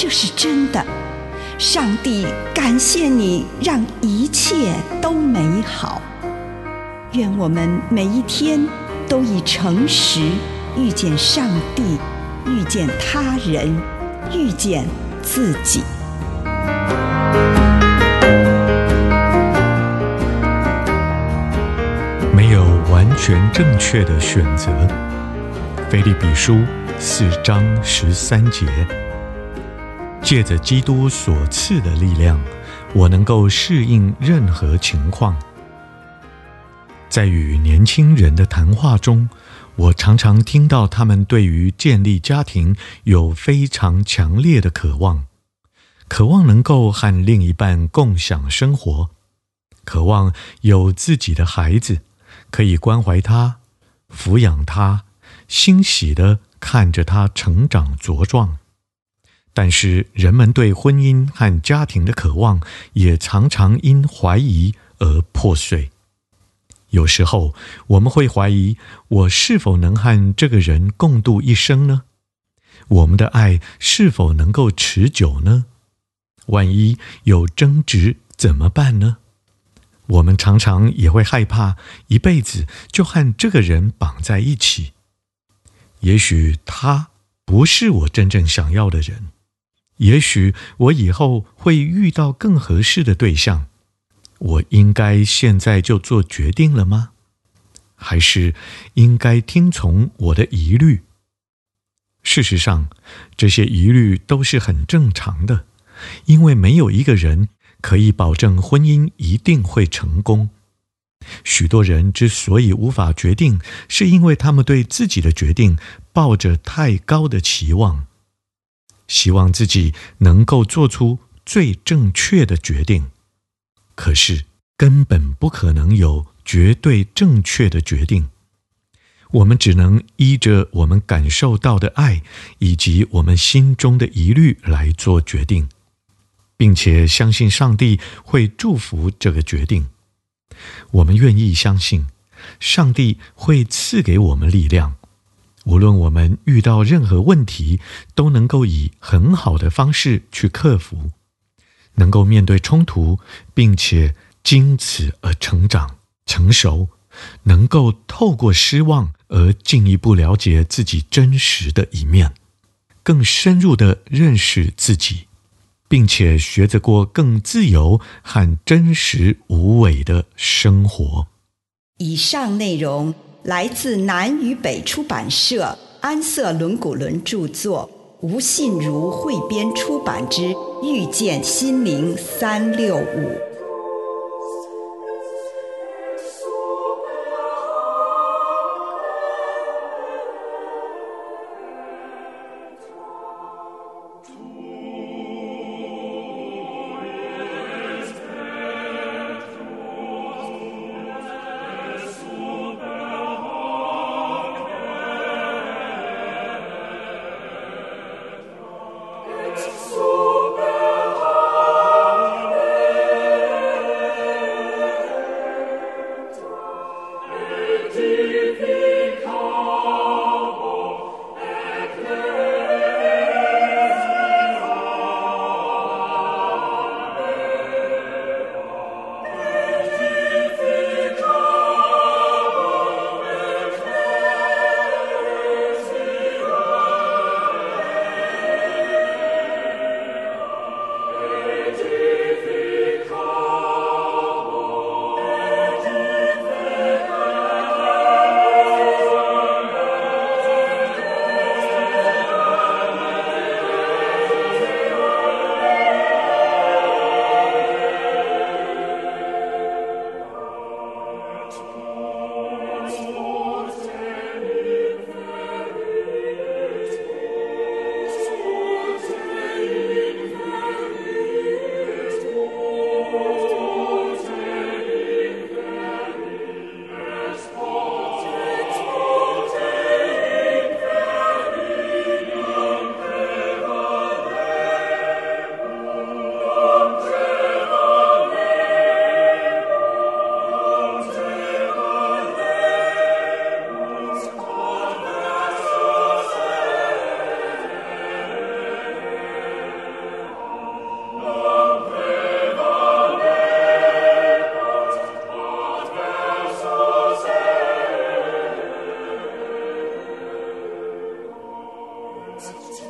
这是真的。上帝感谢你，让一切都美好。愿我们每一天都以诚实遇见上帝，遇见他人，遇见自己。没有完全正确的选择。腓立比书四章十三节，借着基督所赐的力量，我能够适应任何情况。在与年轻人的谈话中，我常常听到他们对于建立家庭有非常强烈的渴望，渴望能够和另一半共享生活，渴望有自己的孩子。可以关怀他，抚养他，欣喜地看着他成长茁壮。但是，人们对婚姻和家庭的渴望也常常因怀疑而破碎。有时候，我们会怀疑：我是否能和这个人共度一生呢？我们的爱是否能够持久呢？万一有争执怎么办呢？我们常常也会害怕一辈子就和这个人绑在一起。也许他不是我真正想要的人，也许我以后会遇到更合适的对象。我应该现在就做决定了吗？还是应该听从我的疑虑？事实上，这些疑虑都是很正常的，因为没有一个人。可以保证婚姻一定会成功。许多人之所以无法决定，是因为他们对自己的决定抱着太高的期望，希望自己能够做出最正确的决定。可是根本不可能有绝对正确的决定。我们只能依着我们感受到的爱，以及我们心中的疑虑来做决定。并且相信上帝会祝福这个决定。我们愿意相信，上帝会赐给我们力量，无论我们遇到任何问题，都能够以很好的方式去克服，能够面对冲突，并且经此而成长成熟，能够透过失望而进一步了解自己真实的一面，更深入地认识自己。并且学着过更自由和真实无伪的生活。以上内容来自南与北出版社安瑟伦古伦著作，吴信如汇编出版之《遇见心灵三六五》。It's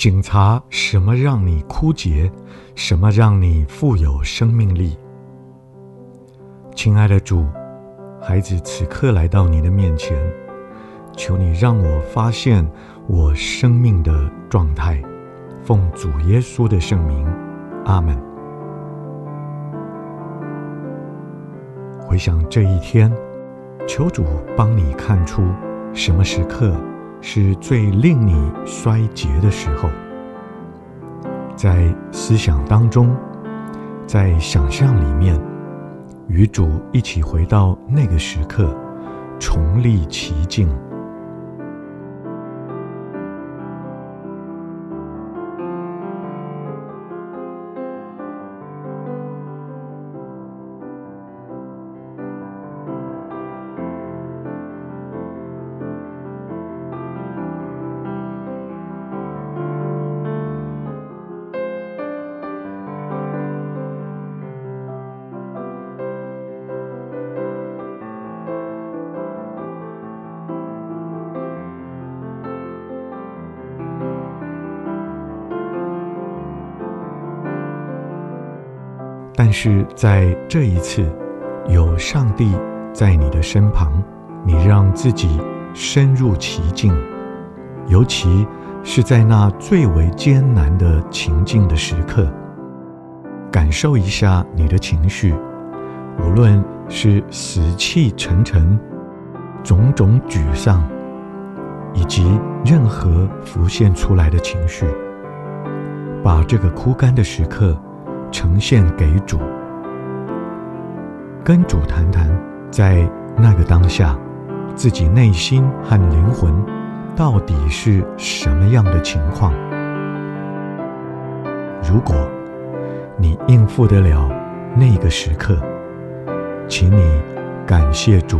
警察什么让你枯竭，什么让你富有生命力。亲爱的主，孩子此刻来到你的面前，求你让我发现我生命的状态。奉主耶稣的圣名，阿门。回想这一天，求主帮你看出什么时刻是最令你衰竭的时候，在思想当中，在想象里面，与主一起回到那个时刻，重历其境。但是在这一次，有上帝在你的身旁，你让自己深入其境，尤其是在那最为艰难的情境的时刻，感受一下你的情绪，无论是死气沉沉、种种沮丧，以及任何浮现出来的情绪，把这个枯干的时刻。呈现给主，跟主谈谈，在那个当下，自己内心和灵魂到底是什么样的情况？如果你应付得了那个时刻，请你感谢主；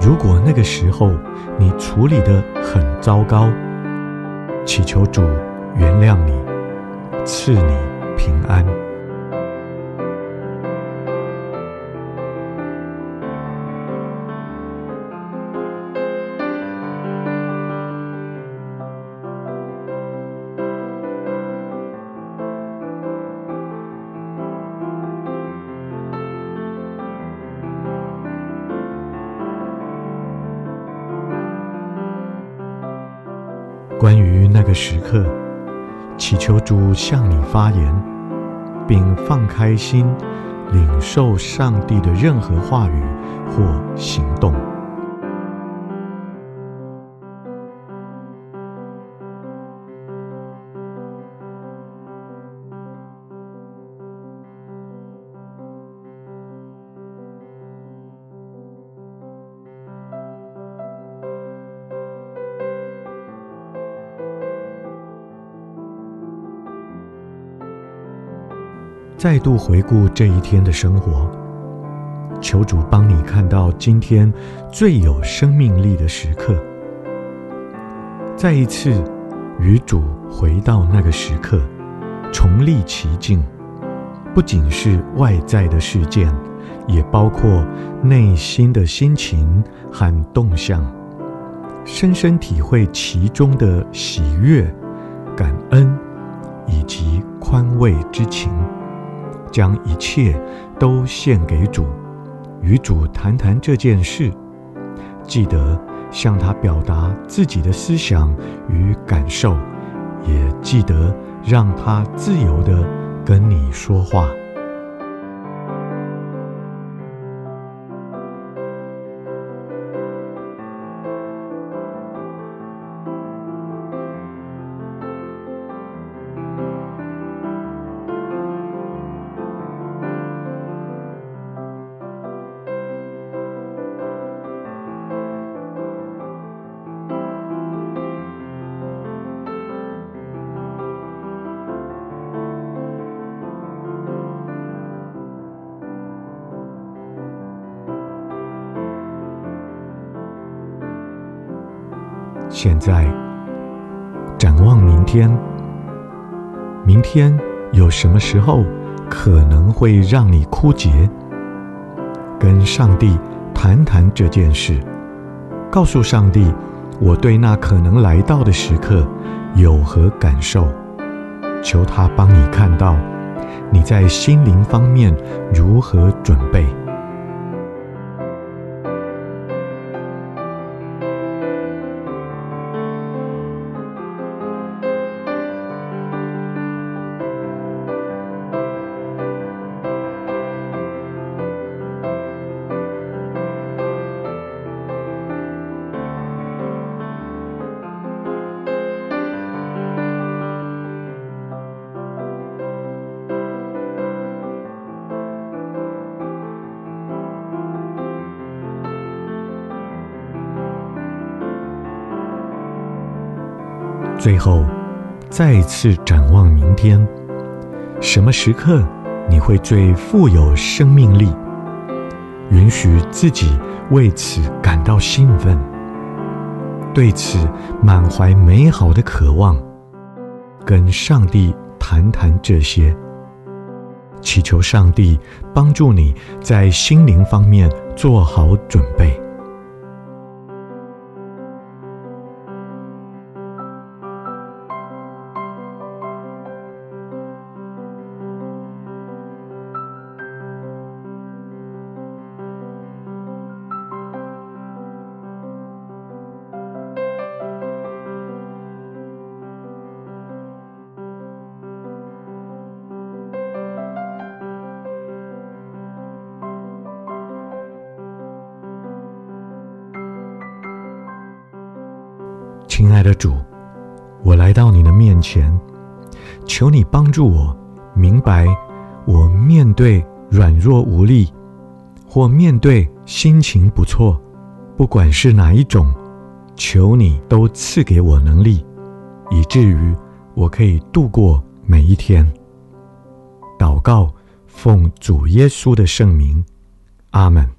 如果那个时候你处理得很糟糕，祈求主原谅你，赐你。平安。关于那个时刻，祈求主向你发言，并放开心，领受上帝的任何话语或行动。再度回顾这一天的生活，求主帮你看到今天最有生命力的时刻。再一次与主回到那个时刻，重历其境，不仅是外在的事件，也包括内心的心情和动向，深深体会其中的喜悦、感恩以及宽慰之情。将一切都献给主，与主谈谈这件事。记得向他表达自己的思想与感受，也记得让他自由地跟你说话。现在展望明天，明天有什么时候可能会让你枯竭？跟上帝谈谈这件事，告诉上帝，我对那可能来到的时刻有何感受？求他帮你看到你在心灵方面如何准备。最后，再次展望明天，什么时刻你会最富有生命力？允许自己为此感到兴奋，对此满怀美好的渴望，跟上帝谈谈这些，祈求上帝帮助你在心灵方面做好准备。亲爱的主，我来到你的面前，求你帮助我明白，我面对软弱无力，或面对心情不错，不管是哪一种，求你都赐给我能力，以至于我可以度过每一天。祷告，奉主耶稣的圣名，阿门。